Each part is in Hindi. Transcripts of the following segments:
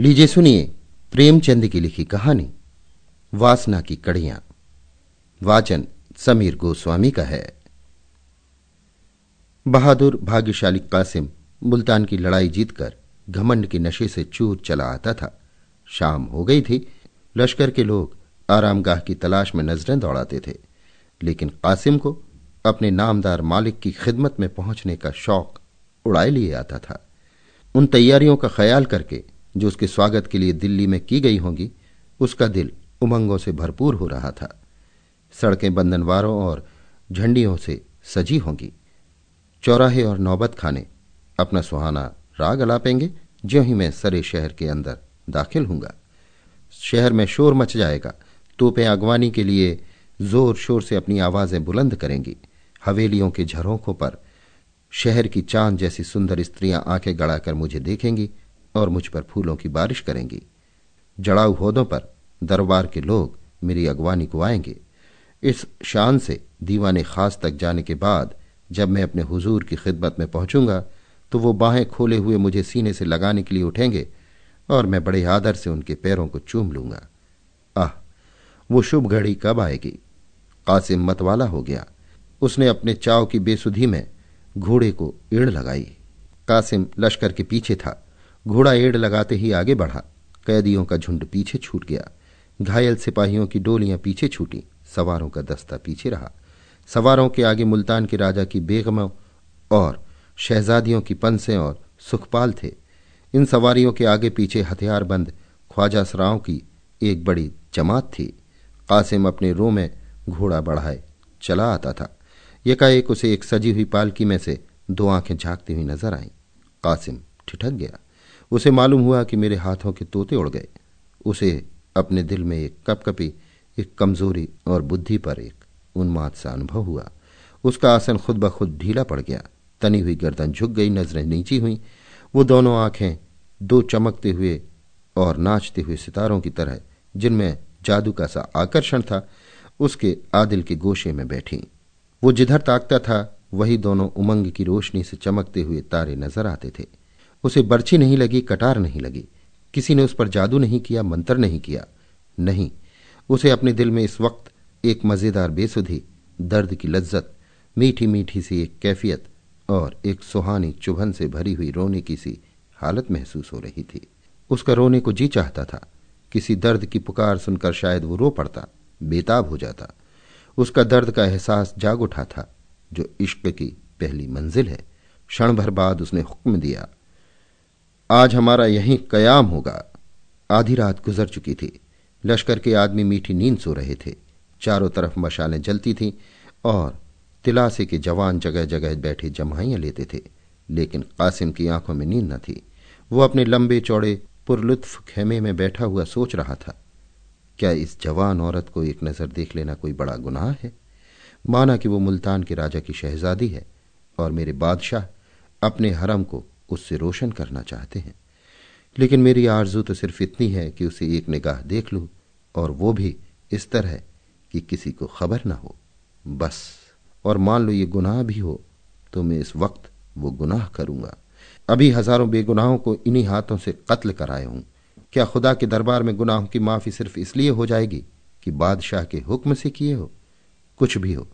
लीजिए सुनिए प्रेमचंद की लिखी कहानी, वासना की कड़ियाँ। वाचन समीर गोस्वामी का है। बहादुर भाग्यशाली कासिम मुल्तान की लड़ाई जीतकर घमंड के नशे से चूर चला आता था। शाम हो गई थी। लश्कर के लोग आरामगाह की तलाश में नज़रें दौड़ाते थे। लेकिन कासिम को अपने नामदार मालिक की खिदमत में पहुँचने का शौक उड़ाए लिए आता था। उन तैयारियों का ख्याल करके जो उसके स्वागत के लिए दिल्ली में की गई होंगी, उसका दिल उमंगों से भरपूर हो रहा था। सड़कें बंधनवारों और झंडियों से सजी होंगी। चौराहे और नौबत खाने अपना सुहाना राग अलापेंगे, ज्यों ही मैं सरे शहर के अंदर दाखिल हूँगा शहर में शोर मच जाएगा, तोपें अगवानी के लिए ज़ोर शोर से अपनी आवाज़ें बुलंद करेंगी। हवेलियों के झरोखों पर शहर की चाँद जैसी सुंदर स्त्रियाँ आँखें गड़ाकर मुझे देखेंगी और मुझ पर फूलों की बारिश करेंगी। जड़ाऊ होदों पर दरबार के लोग मेरी अगवानी को आएँगे। इस शान से दीवाने खास तक जाने के बाद जब मैं अपने हुजूर की खिदमत में पहुंचूँगा तो वो बाहें खोले हुए मुझे सीने से लगाने के लिए उठेंगे और मैं बड़े आदर से उनके पैरों को चूम लूँगा। आह, वो शुभ घड़ी कब आएगी? कासिम मतवाला हो गया। उसने अपने चाव की बेसुधी में घोड़े को एड़ लगाई। कासिम लश्कर के पीछे था। घोड़ा एड़ लगाते ही आगे बढ़ा। कैदियों का झुंड पीछे छूट गया। घायल सिपाहियों की डोलियाँ पीछे छूटी। सवारों का दस्ता पीछे रहा। सवारों के आगे मुल्तान के राजा की बेगमों और शहजादियों की पंसें और सुखपाल थे। इन सवारियों के आगे पीछे हथियारबंद ख्वाजा सराओं की एक बड़ी जमात थी। कासिम अपने रो में घोड़ा बढ़ाए, चला आता था। एकाएक उसे एक सजी हुई पालकी में से दो आँखें झांकती हुई नज़र आईं। कासिम ठिठक गया। उसे मालूम हुआ कि मेरे हाथों के तोते उड़ गए। उसे अपने दिल में एक कपकपी, एक कमज़ोरी और बुद्धि पर एक उन्माद सा अनुभव हुआ। उसका आसन खुद ब खुद ढीला पड़ गया। तनी हुई गर्दन झुक गई, नज़रें नीची हुई। वो दोनों आँखें दो चमकते हुए और नाचते हुए सितारों की तरह, जिनमें जादू का सा आकर्षण था, उसके आदिल के गोशे में बैठी। वो जिधर ताकता था, वही दोनों उमंग की रोशनी से चमकते हुए तारे नज़र आते थे। उसे बर्छी नहीं लगी, कटार नहीं लगी। किसी ने उस पर जादू नहीं किया, मंत्र नहीं किया। नहीं, उसे अपने दिल में इस वक्त एक मज़ेदार बेसुधी, दर्द की लज्जत, मीठी मीठी सी एक कैफियत और एक सुहानी चुभन से भरी हुई रोने की सी हालत महसूस हो रही थी। उसका रोने को जी चाहता था। किसी दर्द की पुकार सुनकर शायद वो रो पड़ता, बेताब हो जाता। उसका दर्द का एहसास जाग उठा था, जो इश्क की पहली मंजिल है। क्षण भर बाद उसने हुक्म दिया आज हमारा यहीं कयाम होगा। आधी रात गुजर चुकी थी। लश्कर के आदमी मीठी नींद सो रहे थे। चारों तरफ़ मशालें जलती थीं और तिलासे के जवान जगह जगह बैठे जमाइयाँ लेते थे। लेकिन कासिम की आँखों में नींद न थी। वो अपने लंबे चौड़े पुरलुत्फ खेमे में बैठा हुआ सोच रहा था। क्या इस जवान औरत को एक नज़र देख लेना कोई बड़ा गुनाह है? माना कि वो मुल्तान के राजा की शहजादी है और मेरे बादशाह अपने हरम को उससे रोशन करना चाहते हैं। लेकिन मेरी आरज़ू तो सिर्फ़ इतनी है कि उसे एक निगाह देख लूँ, और वो भी इस तरह कि किसी को खबर ना हो। बस। और मान लो ये गुनाह भी हो तो मैं इस वक्त वो गुनाह करूँगा। अभी हज़ारों बेगुनाहों को इन्हीं हाथों से कत्ल कराए हूँ। क्या खुदा के दरबार में गुनाहों की माफ़ी सिर्फ़ इसलिए हो जाएगी कि बादशाह के हुक्म से किए हो? कुछ भी हो।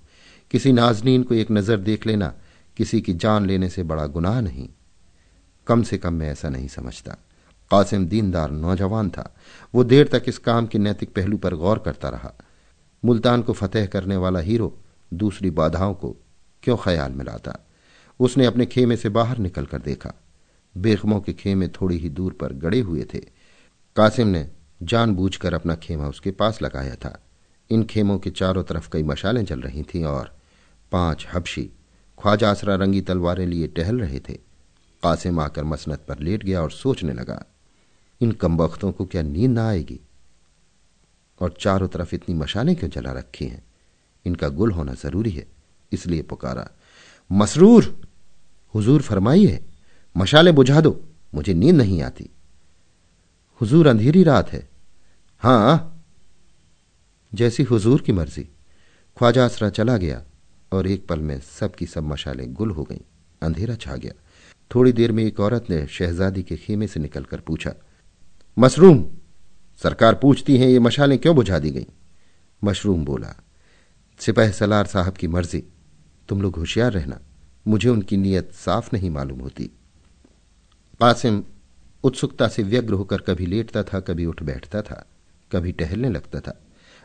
किसी नाजनीन को एक नज़र देख लेना, किसी की जान लेने से बड़ा गुनाह नहीं। कम से कम मैं ऐसा नहीं समझता। कासिम दीनदार नौजवान था। वो देर तक इस काम के नैतिक पहलू पर गौर करता रहा। मुल्तान को फतेह करने वाला हीरो दूसरी बाधाओं को क्यों ख्याल में लाता? उसने अपने खेमे से बाहर निकलकर देखा। बेगमों के खेमे थोड़ी ही दूर पर गड़े हुए थे। कासिम ने जानबूझकर अपना खेमा उसके पास लगाया था। इन खेमों के चारों तरफ़ कई मशालें जल रही थीं और पाँच हबशी ख्वाजा आसरा रंगी तलवारें लिए टहल रहे थे। कासिम आकर मसनत पर लेट गया और सोचने लगा, इन कमबख्तों को क्या नींद ना आएगी? और चारों तरफ़ इतनी मशालें क्यों जला रखी हैं? इनका गुल होना ज़रूरी है, इसलिए पुकारा, मसरूर, हुजूर फरमाइए, मशाले बुझा दो, मुझे नींद नहीं आती। हुजूर अंधेरी रात है। हाँ, जैसी हुजूर की मर्ज़ी। ख्वाजा आसरा चला गया और एक पल में सबकी सब मशालें गुल हो गईं, अंधेरा छा गया। थोड़ी देर में एक औरत ने शहजादी के खेमे से निकलकर पूछा, मशरूम, सरकार पूछती है ये मशालें क्यों बुझा दी गई? मशरूम बोला, सिपाही सलार साहब की मर्ज़ी, तुम लोग होशियार रहना, मुझे उनकी नीयत साफ़ नहीं मालूम होती। कासिम उत्सुकता से व्यग्र होकर कभी लेटता था, कभी उठ बैठता था, कभी टहलने लगता था।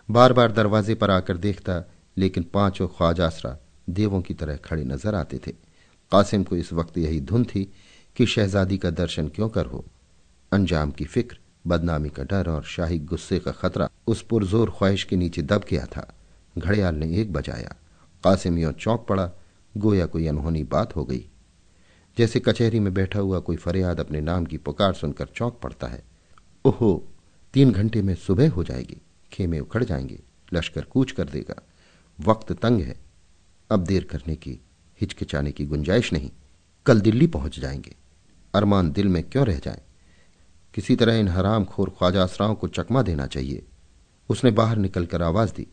बार बार दरवाजे पर आकर देखता, लेकिन पाँचों ख्वाजासरा देवों की तरह खड़े नज़र आते थे। कासिम को इस वक्त यही धुन थी कि शहजादी का दर्शन क्यों कर हो। अंजाम की फ़िक्र, बदनामी का डर और शाही गुस्से का खतरा उस पुरजोर ख्वाहिश के नीचे दब गया था। घड़ियाल ने एक बजाया। कासिम यो चौंक पड़ा, गोया कोई अनहोनी बात हो गई। जैसे कचहरी में बैठा हुआ कोई फरियाद अपने नाम की पुकार सुनकर चौंक पड़ता है। ओहो, तीन घंटे में सुबह हो जाएगी, खेमे उखड़ जाएँगे, लश्कर कूच कर देगा, वक्त तंग है। अब देर करने की हिचकिचाने की गुंजाइश नहीं। कल दिल्ली पहुँच जाएँगे। अरमान दिल में क्यों रह जाए? किसी तरह इन हराम खोर ख्वाजा को चकमा देना चाहिए। उसने बाहर निकलकर आवाज़ दी,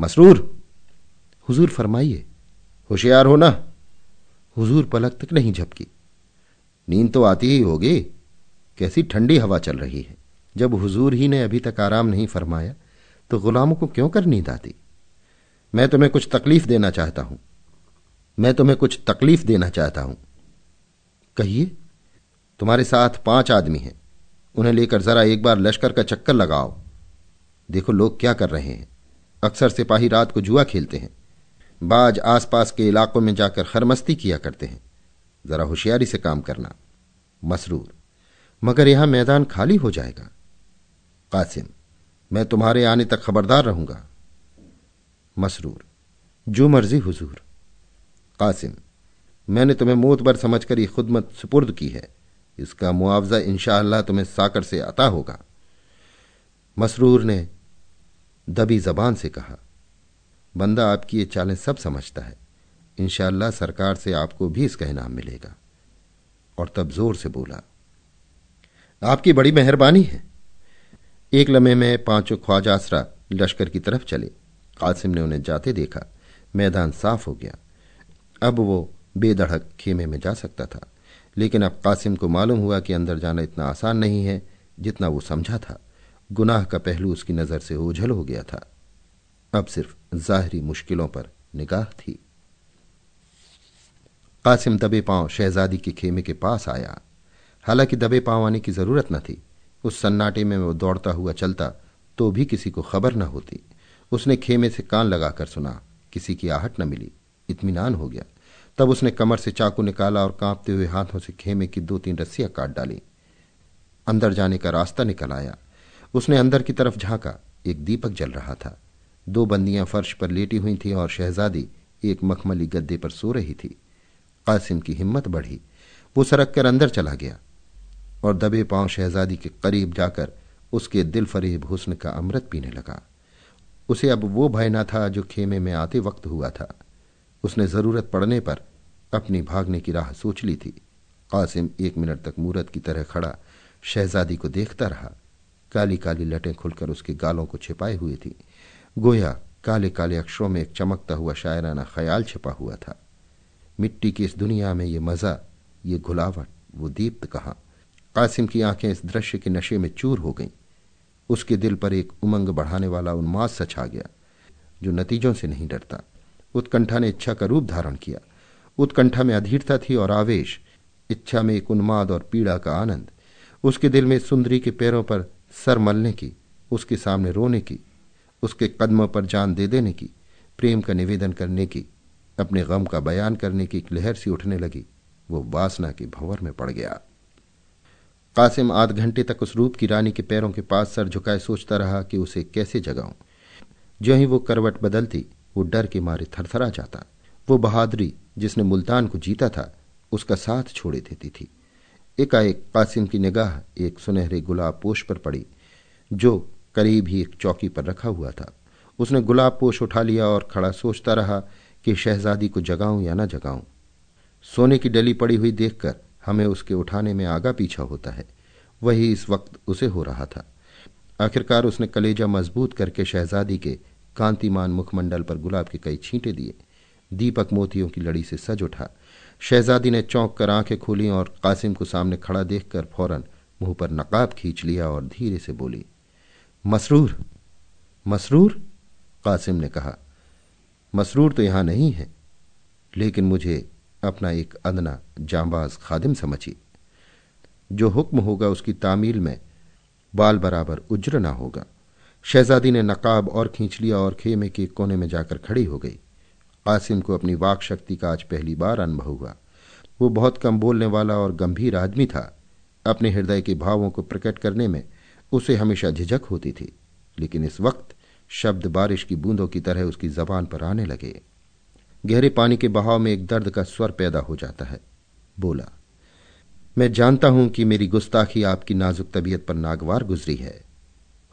मसरूर, हुजूर फरमाइए। होशियार हो ना। हुजूर पलक तक नहीं झपकी। नींद तो आती ही होगी। कैसी ठंडी हवा चल रही है। जब हुजूर ही ने अभी तक आराम नहीं फरमाया तो गुलामों को क्यों कर नींद आती? मैं तुम्हें कुछ तकलीफ़ देना चाहता हूँ। मैं तुम्हें कुछ तकलीफ़ देना चाहता हूँ। कहिए, तुम्हारे साथ पाँच आदमी हैं। उन्हें लेकर जरा एक बार लश्कर का चक्कर लगाओ। देखो लोग क्या कर रहे हैं। अक्सर सिपाही रात को जुआ खेलते हैं। बाज आसपास के इलाकों में जाकर खरमस्ती किया करते हैं। जरा होशियारी से काम करना। मसरूर, मगर यहाँ मैदान खाली हो जाएगा। कासिम, मैं तुम्हारे आने तक खबरदार रहूँगा। मसरूर, जो मर्ज़ी हुजूर। कासिम, मैंने तुम्हें मोतबर समझकर यह खुदमत सुपुर्द की है। इसका मुआवजा इंशाअल्लाह तुम्हें साकर से आता होगा। मसरूर ने दबी जबान से कहा, बंदा आपकी ये चालें सब समझता है। इंशाल्लाह सरकार से आपको भी इसका इनाम मिलेगा। और तब ज़ोर से बोला, आपकी बड़ी मेहरबानी है। एक लम्हे में पाँचों ख्वाजासरा लश्कर की तरफ़ चले। कासिम ने उन्हें जाते देखा, मैदान साफ़ हो गया। अब वो बेधड़क खेमे में जा सकता था। लेकिन अब कासिम को मालूम हुआ कि अंदर जाना इतना आसान नहीं है, जितना वो समझा था। गुनाह का पहलू उसकी नज़र से ओझल हो गया था। अब सिर्फ़ जाहरी मुश्किलों पर निगाह थी। कासिम दबे पाँव शहजादी के खेमे के पास आया। हालाँकि दबे पाँव आने की ज़रूरत न थी। उस सन्नाटे में वो दौड़ता हुआ चलता तो भी किसी को खबर न होती। उसने खेमे से कान लगाकर सुना, किसी की आहट न मिली। इत्मीनान हो गया। तब उसने कमर से चाकू निकाला और कांपते हुए हाथों से खेमे की दो तीन रस्सियाँ काट डाली। अंदर जाने का रास्ता निकल आया। उसने अंदर की तरफ़ झांका। एक दीपक जल रहा था। दो बंदियाँ फर्श पर लेटी हुई थीं और शहजादी एक मखमली गद्दे पर सो रही थी। कासिम की हिम्मत बढ़ी। वो सरक कर अंदर चला गया और दबे पाँव शहजादी के करीब जाकर उसके दिल फरेब हुस्न का अमृत पीने लगा। उसे अब वो भय न था जो खेमे में आते वक्त हुआ था। उसने ज़रूरत पड़ने पर अपनी भागने की राह सोच ली थी। कासिम एक मिनट तक मूरत की तरह खड़ा, शहजादी को देखता रहा। काली काली लटें खुलकर उसके गालों को छिपाए हुई थी। गोया काले काले अक्षरों में एक चमकता हुआ शायराना ख्याल छिपा हुआ था। मिट्टी की इस दुनिया में ये मज़ा, ये घुलावट, वो दीप्त कहा? कासिम की आँखें इस दृश्य के नशे में चूर हो गईं। उसके दिल पर एक उमंग बढ़ाने वाला उन्माद सछा गया, जो नतीजों से नहीं डरता। उत्कंठा ने इच्छा का रूप धारण किया। उत्कंठा में अधीरता थी और आवेश, इच्छा में एक उन्माद और पीड़ा का आनंद। उसके दिल में सुंदरी के पैरों पर सर मलने की, उसके सामने रोने की, उसके कदमों पर जान दे देने की, प्रेम का निवेदन करने की, अपने गम का बयान करने की एक लहर सी उठने लगी। वो वासना के भंवर में पड़ गया। कासिम आध घंटे तक उस रूप की रानी के पैरों के पास सर झुकाए सोचता रहा कि उसे कैसे जगाऊं। जो ही वो करवट बदलती वो डर के मारे थरथरा जाता। वो बहादुरी जिसने मुल्तान को जीता था, उसका साथ छोड़े देती थी। एकाएक कासिम की निगाह एक सुनहरे गुलाब पोष पर पड़ी, जो करीब ही एक चौकी पर रखा हुआ था। उसने गुलाब पोश उठा लिया और खड़ा सोचता रहा कि शहजादी को जगाऊं या न जगाऊं। सोने की डली पड़ी हुई देखकर हमें उसके उठाने में आगा पीछा होता है। वही इस वक्त उसे हो रहा था। आखिरकार उसने कलेजा मज़बूत करके शहजादी के कांतिमान मुखमंडल पर गुलाब के कई छींटे दिए। दीपक मोतियों की लड़ी से सज उठा। शहजादी ने चौंक कर आँखें खोली और कासिम को सामने खड़ा देखकर फ़ौरन मुँह पर नकाब खींच लिया और धीरे से बोली, मसरूर मसरूर? कासिम ने कहा, मसरूर तो यहाँ नहीं है, लेकिन मुझे अपना एक अदना जांबाज खादिम समझिए। जो हुक्म होगा उसकी तामील में बाल बराबर उज्र ना होगा। शहजादी ने नकाब और खींच लिया और खेमे के कोने में जाकर खड़ी हो गई। कासिम को अपनी वाक शक्ति का आज पहली बार अनुभव हुआ। वो बहुत कम बोलने वाला और गंभीर आदमी था। अपने हृदय के भावों को प्रकट करने में उसे हमेशा झिझक होती थी, लेकिन इस वक्त शब्द बारिश की बूंदों की तरह उसकी जबान पर आने लगे। गहरे पानी के बहाव में एक दर्द का स्वर पैदा हो जाता है। बोला, मैं जानता हूँ कि मेरी गुस्ताखी आपकी नाजुक तबीयत पर नागवार गुजरी है।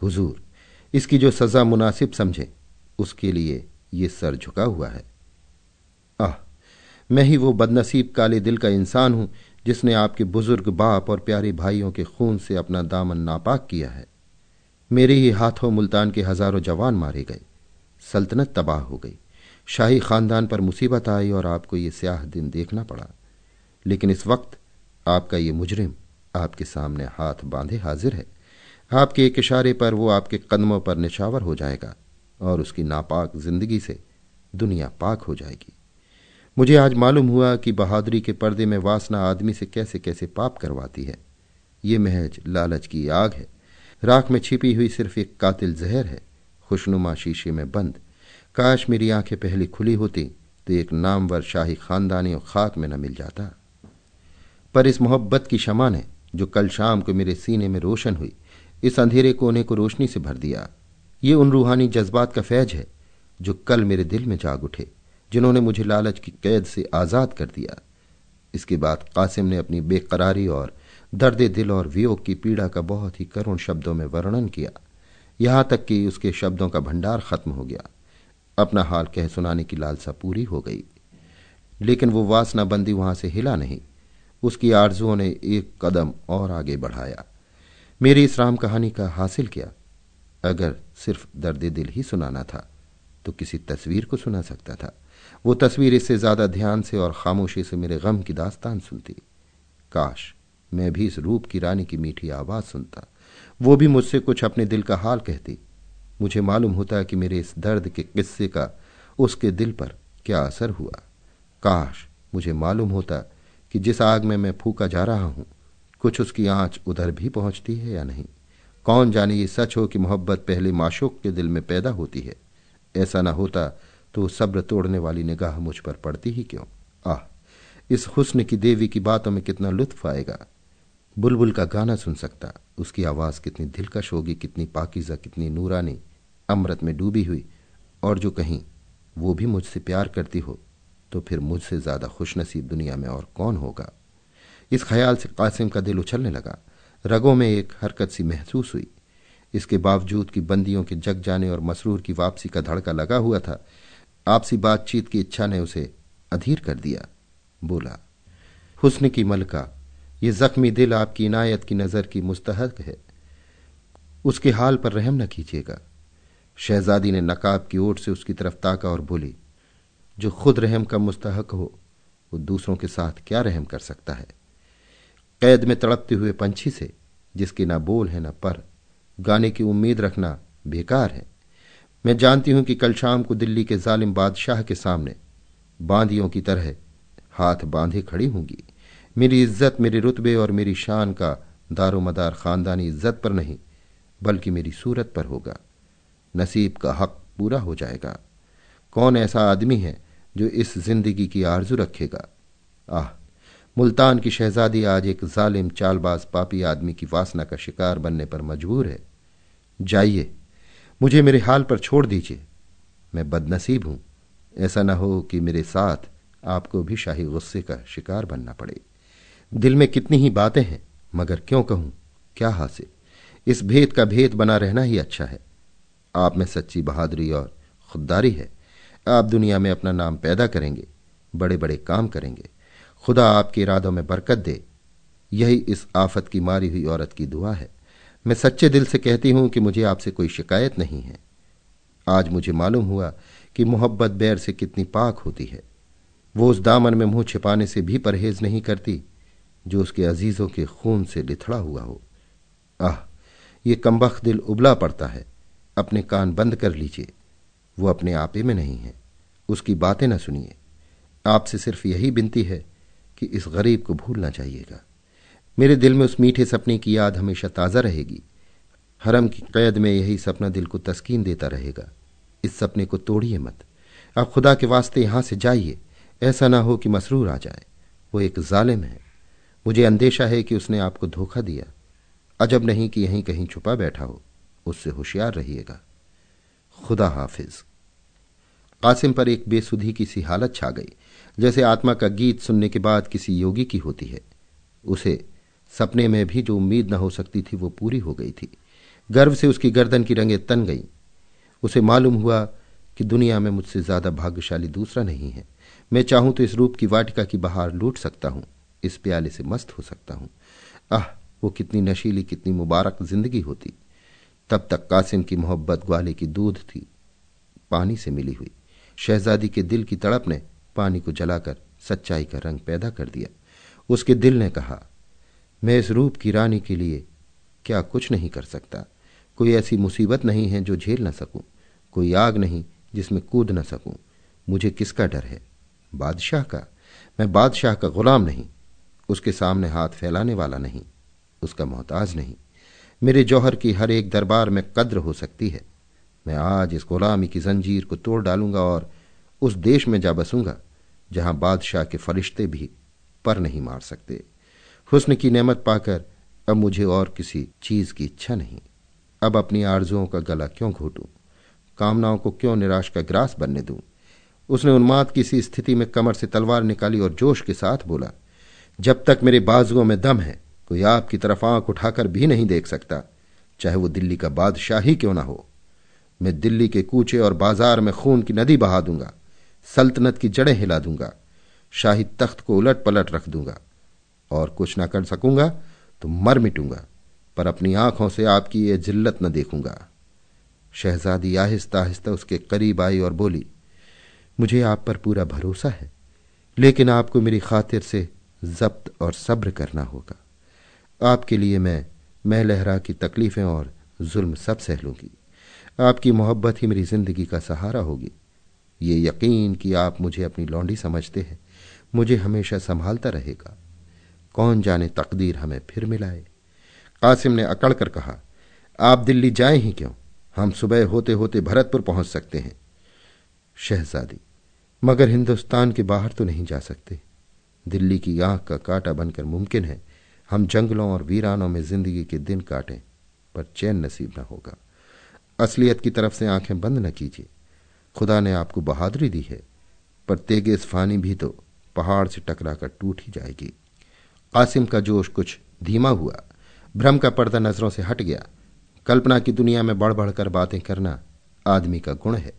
हुजूर इसकी जो सजा मुनासिब समझे, उसके लिए ये सर झुका हुआ है। आह, मैं ही वो बदनसीब काले दिल का इंसान हूँ, जिसने आपके बुज़ुर्ग बाप और प्यारे भाइयों के खून से अपना दामन नापाक किया है। मेरे ही हाथों मुल्तान के हज़ारों जवान मारे गए। सल्तनत तबाह हो गई। शाही खानदान पर मुसीबत आई और आपको ये स्याह दिन देखना पड़ा। लेकिन इस वक्त आपका ये मुजरिम आपके सामने हाथ बांधे हाजिर है। आपके एक इशारे पर वो आपके कदमों पर निछावर हो जाएगा और उसकी नापाक ज़िंदगी से दुनिया पाक हो जाएगी। मुझे आज मालूम हुआ कि बहादुरी के पर्दे में वासना आदमी से कैसे कैसे पाप करवाती है। ये महज लालच की आग है। राख में छिपी हुई सिर्फ़ एक कातिल जहर है। खुशनुमा शीशे में बंद। काश मेरी आँखें पहले खुली होती तो एक नामवर शाही खानदानी और खाक में न मिल जाता। पर इस मोहब्बत की शमा ने जो कल शाम को मेरे सीने में रोशन हुई। इस अंधेरे कोने को रोशनी से भर दिया। ये उन रूहानी जज्बात का फैज है, जो कल मेरे दिल में जाग उठे, जिन्होंने मुझे लालच की कैद से आज़ाद कर दिया। इसके बाद कासिम ने अपनी बेकरारी और दर्द दिल और वियोग की पीड़ा का बहुत ही करुण शब्दों में वर्णन किया। यहाँ तक कि उसके शब्दों का भंडार खत्म हो गया। अपना हाल कह सुनाने की लालसा पूरी हो गई। लेकिन वो वासना बंदी वहाँ से हिला नहीं। उसकी आरजुओं ने एक कदम और आगे बढ़ाया। मेरी इस राम कहानी का हासिल किया। अगर सिर्फ़ दर्द दिल ही सुनाना था तो किसी तस्वीर को सुना सकता था। वो तस्वीर इससे ज़्यादा ध्यान से और खामोशी से मेरे गम की दास्तान सुनती। काश मैं भी इस रूप की रानी की मीठी आवाज़ सुनता। वो भी मुझसे कुछ अपने दिल का हाल कहती। मुझे मालूम होता कि मेरे इस दर्द के किस्से का उसके दिल पर क्या असर हुआ। काश मुझे मालूम होता कि जिस आग में मैं फूका जा रहा हूँ कुछ उसकी आँच उधर भी पहुँचती है या नहीं? कौन जाने ये सच हो कि मोहब्बत पहले माशूक के दिल में पैदा होती है? ऐसा ना होता तो सब्र तोड़ने वाली निगाह मुझ पर पड़ती ही क्यों? आह, इस हुस्न की देवी की बातों में कितना लुत्फ आएगा। बुलबुल का गाना सुन सकता, उसकी आवाज़ कितनी दिलकश होगी, कितनी पाकिजा, कितनी नूरानी, अमृत में डूबी हुई, और जो कहीं, वो भी मुझसे प्यार करती हो तो फिर मुझसे ज़्यादा खुशनसीब दुनिया में और कौन होगा? इस ख्याल से कासिम का दिल उछलने लगा। रगों में एक हरकत सी महसूस हुई। इसके बावजूद कि बंदियों के जग जाने और मसरूर की वापसी का धड़का लगा हुआ था, आपसी बातचीत की इच्छा ने उसे अधीर कर दिया। बोला, हुस्न की मलका, ये जख्मी दिल आपकी इनायत की नज़र की मुस्तहक है। उसके हाल पर रहम न कीजिएगा। शहजादी ने नकाब की ओट से उसकी तरफ़ ताका और बोली, जो खुद रहम का मुस्तहक हो, वो दूसरों के साथ क्या रहम कर सकता है? कैद में तड़पते हुए पंछी से, जिसके ना बोल है ना पर, गाने की उम्मीद रखना बेकार है। मैं जानती हूँ कि कल शाम को दिल्ली के जालिम बादशाह के सामने बांदियों की तरह हाथ बांधे खड़ी होंगी। मेरी इज़्ज़त मेरे रुतबे और मेरी शान का दारो मदार खानदानी इज़्ज़त पर नहीं, बल्कि मेरी सूरत पर होगा। नसीब का हक पूरा हो जाएगा। कौन ऐसा आदमी है जो इस ज़िंदगी की आरज़ू रखेगा? आह मुल्तान की शहजादी आज एक जालिम, चालबाज, पापी आदमी की वासना का शिकार बनने पर मजबूर है। जाइए, मुझे मेरे हाल पर छोड़ दीजिए। मैं बदनसीब हूँ। ऐसा न हो कि मेरे साथ आपको भी शाही गुस्से का शिकार बनना पड़े। दिल में कितनी ही बातें हैं, मगर क्यों कहूँ? क्या हासिल? इस भेद का भेद बना रहना ही अच्छा है। आप में सच्ची बहादुरी और खुददारी है। आप दुनिया में अपना नाम पैदा करेंगे बड़े बड़े काम करेंगे। खुदा आपके इरादों में बरकत दे। यही इस आफत की मारी हुई औरत की दुआ है। मैं सच्चे दिल से कहती हूँ कि मुझे आपसे कोई शिकायत नहीं है। आज मुझे मालूम हुआ कि मोहब्बत बैर से कितनी पाक होती है। वो उस दामन में मुँह छिपाने से भी परहेज नहीं करती, जो उसके अजीजों के खून से लिथड़ा हुआ हो। आह, ये कम्बख दिल उबला पड़ता है। अपने कान बंद कर लीजिए। वो अपने आपे में नहीं है। उसकी बातें न सुनिए। आपसे सिर्फ़ यही बिनती है कि इस गरीब को भूलना चाहिएगा। मेरे दिल में उस मीठे सपने की याद हमेशा ताज़ा रहेगी। हरम की कैद में यही सपना दिल को तस्कीन देता रहेगा। इस सपने को तोड़िए मत। आप खुदा के वास्ते यहाँ से जाइए। ऐसा ना हो कि मसरूर आ जाए। वो एक जालिम है। मुझे अंदेशा है कि उसने आपको धोखा दिया। अजब नहीं कि यहीं कहीं छुपा बैठा हो। उससे होशियार रहिएगा। खुदा हाफिज। कासिम पर एक बेसुधी की सी हालत छा गई। जैसे आत्मा का गीत सुनने के बाद किसी योगी की होती है। उसे सपने में भी जो उम्मीद न हो सकती थी, वो पूरी हो गई थी। गर्व से उसकी गर्दन की रंगें तन गईं। उसे मालूम हुआ कि दुनिया में मुझसे ज़्यादा भाग्यशाली दूसरा नहीं है। मैं चाहूँ तो इस रूप की वाटिका की बहार लूट सकता हूँ, इस प्याले से मस्त हो सकता हूँ। आह, वो कितनी नशीली, कितनी मुबारक ज़िंदगी होती। तब तक कासिम की मोहब्बत ग्वाले की दूध थी, पानी से मिली हुई। शहजादी के दिल की तड़प ने पानी को जलाकर सच्चाई का रंग पैदा कर दिया। उसके दिल ने कहा, मैं इस रूप की रानी के लिए क्या कुछ नहीं कर सकता। कोई ऐसी मुसीबत नहीं है जो झेल न सकूँ। कोई आग नहीं जिसमें कूद न सकूँ। मुझे किसका डर है? बादशाह का? मैं बादशाह का गुलाम नहीं। उसके सामने हाथ फैलाने वाला नहीं। उसका मोहताज नहीं। मेरे जौहर की हर एक दरबार में कद्र हो सकती है। मैं आज इस गुलामी की जंजीर को तोड़ डालूँगा और उस देश में जा बसूँगा। जहाँ बादशाह के फरिश्ते भी पर नहीं मार सकते। हुस्न की नेमत पाकर, अब मुझे और किसी चीज़ की इच्छा नहीं। अब अपनी आरजुओं का गला क्यों घोटूं? कामनाओं को क्यों निराश का ग्रास बनने दूँ? उसने उन्माद की स्थिति में कमर से तलवार निकाली और जोश के साथ बोला, जब तक मेरे बाजुओं में दम है, कोई आपकी तरफ़ आँख उठाकर भी नहीं देख सकता, चाहे वो दिल्ली का बादशाह ही क्यों ना हो। मैं दिल्ली के कूचे और बाज़ार में खून की नदी बहा दूँगा। सल्तनत की जड़ें हिला दूँगा, शाही तख्त को उलट पलट रख दूँगा और कुछ ना कर सकूँगा तो मर मिटूँगा, पर अपनी आँखों से आपकी ये जिल्लत न देखूँगा। शहजादी आहिस्ता आहिस्ता उसके करीब आई और बोली, मुझे आप पर पूरा भरोसा है, लेकिन आपको मेरी खातिर से जब्त और सब्र करना होगा। आपके लिए मैं मैं लहरा की तकलीफें और जुल्म सब सह लूँगी। आपकी मोहब्बत ही मेरी ज़िंदगी का सहारा होगी। ये यकीन कि आप मुझे अपनी लौंडी समझते हैं। मुझे हमेशा संभालता रहेगा। कौन जाने तकदीर हमें फिर मिलाए? कासिम ने अकड़ कर कहा, आप दिल्ली जाए ही क्यों? हम सुबह होते होते भरतपुर पहुँच सकते हैं। शहजादी, मगर हिंदुस्तान के बाहर तो नहीं जा सकते। दिल्ली की आँख का कांटा बनकर मुमकिन है। हम जंगलों और वीरानों में ज़िंदगी के दिन काटें, पर चैन नसीब न होगा। असलियत की तरफ़ से आँखें बंद न कीजिए। खुदा ने आपको बहादुरी दी है, पर तेगेस फानी भी तो पहाड़ से टकरा कर टूट ही जाएगी। कासिम का जोश कुछ धीमा हुआ, भ्रम का पर्दा नज़रों से हट गया। कल्पना की दुनिया में बढ़ बढ़कर बातें करना आदमी का गुण है।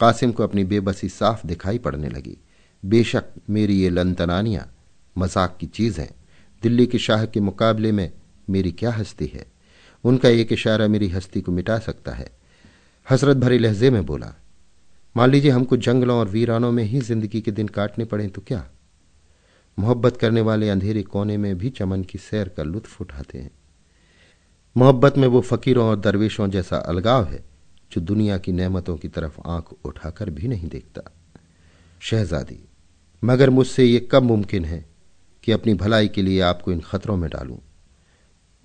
कासिम को अपनी बेबसी साफ़ दिखाई पड़ने लगी। बेशक मेरी ये लंतनानियाँ मज़ाक की चीज़ हैं। दिल्ली के शाह के मुकाबले में मेरी क्या हस्ती है? उनका एक इशारा मेरी हस्ती को मिटा सकता है। हसरत भरे लहजे में बोला मान लीजिए हमको जंगलों और वीरानों में ही ज़िंदगी के दिन काटने पड़े तो क्या? मोहब्बत करने वाले अंधेरे कोने में भी चमन की सैर का लुत्फ उठाते हैं। मोहब्बत में वो फकीरों और दरवेशों जैसा अलगाव है, जो दुनिया की नेमतों की तरफ़ आँख उठाकर भी नहीं देखता। शहजादी, मगर मुझसे ये कब मुमकिन है कि अपनी भलाई के लिए आपको इन खतरों में डालूं।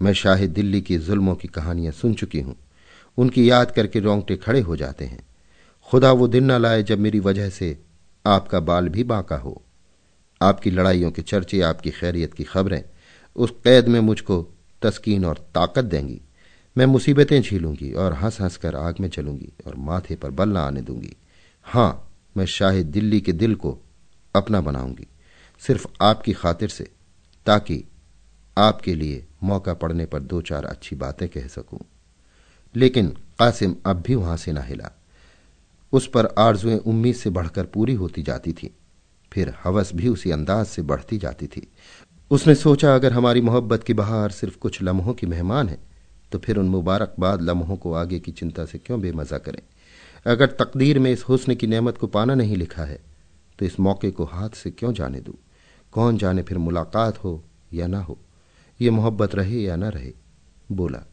मैं शाहिद दिल्ली की जुल्मों की कहानियाँ सुन चुकी हूँ। उनकी याद करके रोंगटे खड़े हो जाते हैं। खुदा वो दिन न लाए जब मेरी वजह से आपका बाल भी बांका हो। आपकी लड़ाइयों के चर्चे, आपकी खैरियत की खबरें उस कैद में मुझको तस्कीन और ताकत देंगी। मैं मुसीबतें झीलूँगी और हंस हंस कर आग में चलूँगी और माथे पर बल न आने दूँगी। हाँ, मैं शाहिद दिल्ली के दिल को अपना बनाऊँगी, सिर्फ़ आपकी खातिर से, ताकि आपके लिए मौका पड़ने पर दो चार अच्छी बातें कह सकूँ। लेकिन कासिम अब भी वहाँ से ना हिला। उस पर आरजुएँ उम्मीद से बढ़कर पूरी होती जाती थी। फिर हवस भी उसी अंदाज से बढ़ती जाती थी। उसने सोचा, अगर हमारी मोहब्बत की बहार सिर्फ़ कुछ लम्हों की मेहमान है तो फिर उन मुबारकबाद लम्हों को आगे की चिंता से क्यों बेमजा करें? अगर तकदीर में इस हुस्न की नेमत को पाना नहीं लिखा है तो इस मौके को हाथ से क्यों जाने दूँ? कौन जाने फिर मुलाकात हो या ना हो? ये मोहब्बत रहे या ना रहे? बोला,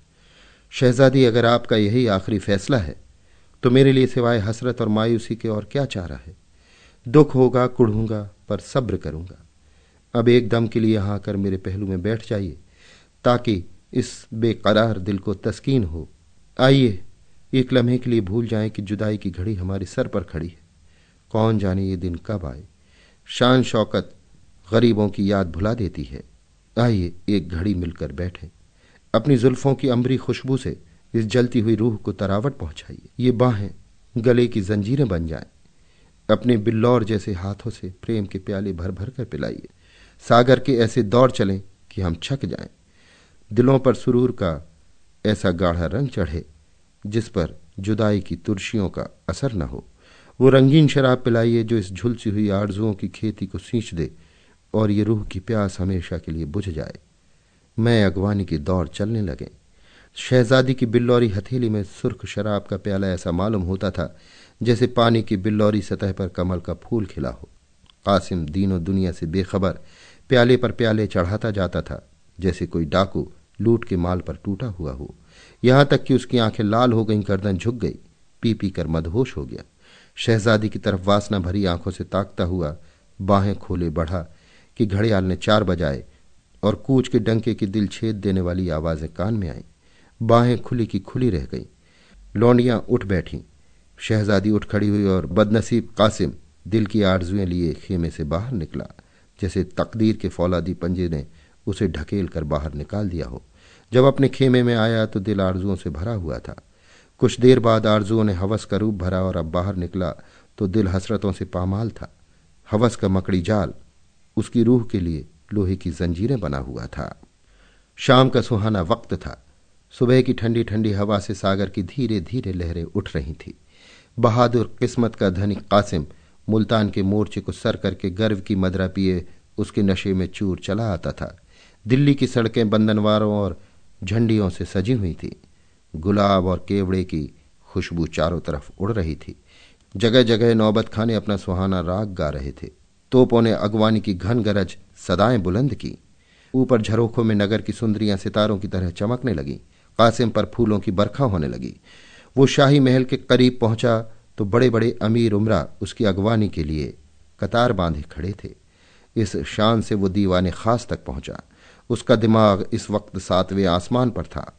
शहजादी, अगर आपका यही आखिरी फैसला है तो मेरे लिए सिवाय हसरत और मायूसी के और क्या चाह रहा है? दुख होगा, कुढ़ूँगा, पर सब्र करूँगा। अब एक दम के लिए यहाँ आकर मेरे पहलू में बैठ जाइए, ताकि इस बेकरार दिल को तस्कीन हो। आइए, एक लम्हे के लिए भूल जाएँ कि जुदाई की घड़ी हमारे सर पर खड़ी है। कौन जाने ये दिन कब आए? शान शौकत गरीबों की याद भुला देती है। आइए एक घड़ी मिलकर बैठे। अपनी जुल्फों की अमरी खुशबू से इस जलती हुई रूह को तरावट पहुंचाइए। ये बाहें गले की जंजीरें बन जाएँ। अपने बिल्लौर जैसे हाथों से प्रेम के प्याले भर भर कर पिलाइए। सागर के ऐसे दौड़ चलें कि हम छक जाएँ। दिलों पर सुरूर का ऐसा गाढ़ा रंग चढ़े, जिस पर जुदाई की तुर्शियों का असर न हो। वो रंगीन शराब पिलाइए जो इस झुलसी हुई आरजुओं की खेती को सींच दे और ये रूह की प्यास हमेशा के लिए बुझ जाए। मैं अगवानी की दौड़ चलने लगे। शहजादी की बिल्लौरी हथेली में सुर्ख शराब का प्याला ऐसा मालूम होता था, जैसे पानी की बिल्लौरी सतह पर कमल का फूल खिला हो। कासिम दीनों दुनिया से बेखबर, प्याले पर प्याले चढ़ाता जाता था, जैसे कोई डाकू लूट के माल पर टूटा हुआ हो। यहाँ तक कि उसकी आँखें लाल हो गईं, गर्दन झुक गई, पी पी कर मदहोश हो गया। शहजादी की तरफ़ वासना भरी आँखों से ताकता हुआ बाहें खोले बढ़ा कि घड़ियाल ने चार बजाए और कूच के डंके की दिल छेद देने वाली आवाज़ें कान में आईं। बाहें खुली की खुली रह गईं। लौंडियाँ उठ बैठी। शहजादी उठ खड़ी हुई और बदनसीब कासिम दिल की आरजुएँ लिए खेमे से बाहर निकला, जैसे तकदीर के फौलादी पंजे ने उसे ढकेल कर बाहर निकाल दिया हो। जब अपने खेमे में आया तो दिल आरजुओं से भरा हुआ था। कुछ देर बाद आरजुओं ने हवस का रूप भरा और अब बाहर निकला तो दिल हसरतों से पामाल था। हवस का मकड़ी जाल उसकी रूह के लिए लोहे की जंजीरें बना हुआ था। शाम का सुहाना वक्त था। सुबह की ठंडी ठंडी हवा से सागर की धीरे धीरे लहरें उठ रही थी। बहादुर किस्मत का धनी कासिम मुल्तान के मोर्चे को सर करके गर्व की मदरा पिए उसके नशे में चूर चला आता था। दिल्ली की सड़कें बंधनवारों और झंडियों से सजी हुई थी। गुलाब और केवड़े की खुशबू चारों तरफ़ उड़ रही थी। जगह जगह नौबत खाने अपना सुहाना राग गा रहे थे। तोपों ने अगवानी की घन गरज सदाएँ बुलंद की। ऊपर झरोखों में नगर की सुंदरियाँ सितारों की तरह चमकने लगी। कासिम पर फूलों की बरखा होने लगी। वो शाही महल के करीब पहुँचा तो बड़े बड़े अमीर उमरा उसकी अगवानी के लिए कतार बांधे खड़े थे। इस शान से वो दीवाने खास तक पहुँचा। उसका दिमाग इस वक्त सातवें आसमान पर था।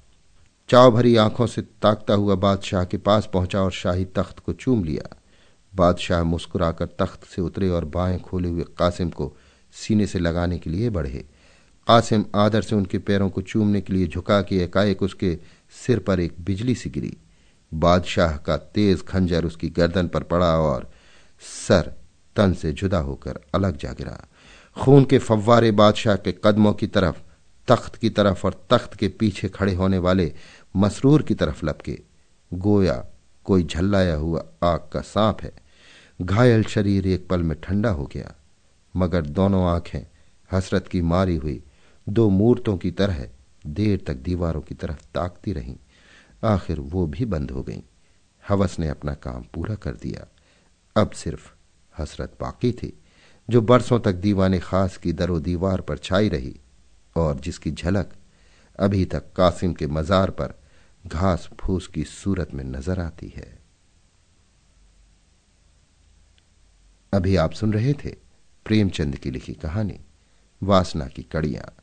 चाव भरी आँखों से ताकता हुआ बादशाह के पास पहुँचा और शाही तख्त को चूम लिया। बादशाह मुस्कुराकर तख्त से उतरे और बाएँ खोले हुए कासिम को सीने से लगाने के लिए बढ़े। कासिम आदर से उनके पैरों को चूमने के लिए झुका के एकाएक उसके सिर पर एक बिजली सी गिरी। बादशाह का तेज खंजर उसकी गर्दन पर पड़ा और सर तन से जुदा होकर अलग जा गिरा। खून के फव्वारे बादशाह के कदमों की तरफ़, तख्त की तरफ़ और तख्त के पीछे खड़े होने वाले मसरूर की तरफ़ लपके। गोया कोई झल्लाया हुआ आग का सांप है। घायल शरीर एक पल में ठंडा हो गया, मगर दोनों आँखें हसरत की मारी हुई दो मूर्तों की तरह देर तक दीवारों की तरफ़ ताकती रहीं। आखिर वो भी बंद हो गईं। हवस ने अपना काम पूरा कर दिया। अब सिर्फ़ हसरत बाकी थी, जो बरसों तक दीवाने खास की दरो दीवार पर छाई रही और जिसकी झलक अभी तक कासिम के मजार पर घास फूस की सूरत में नज़र आती है। अभी आप सुन रहे थे प्रेमचंद की लिखी कहानी, वासना की कड़ियाँ।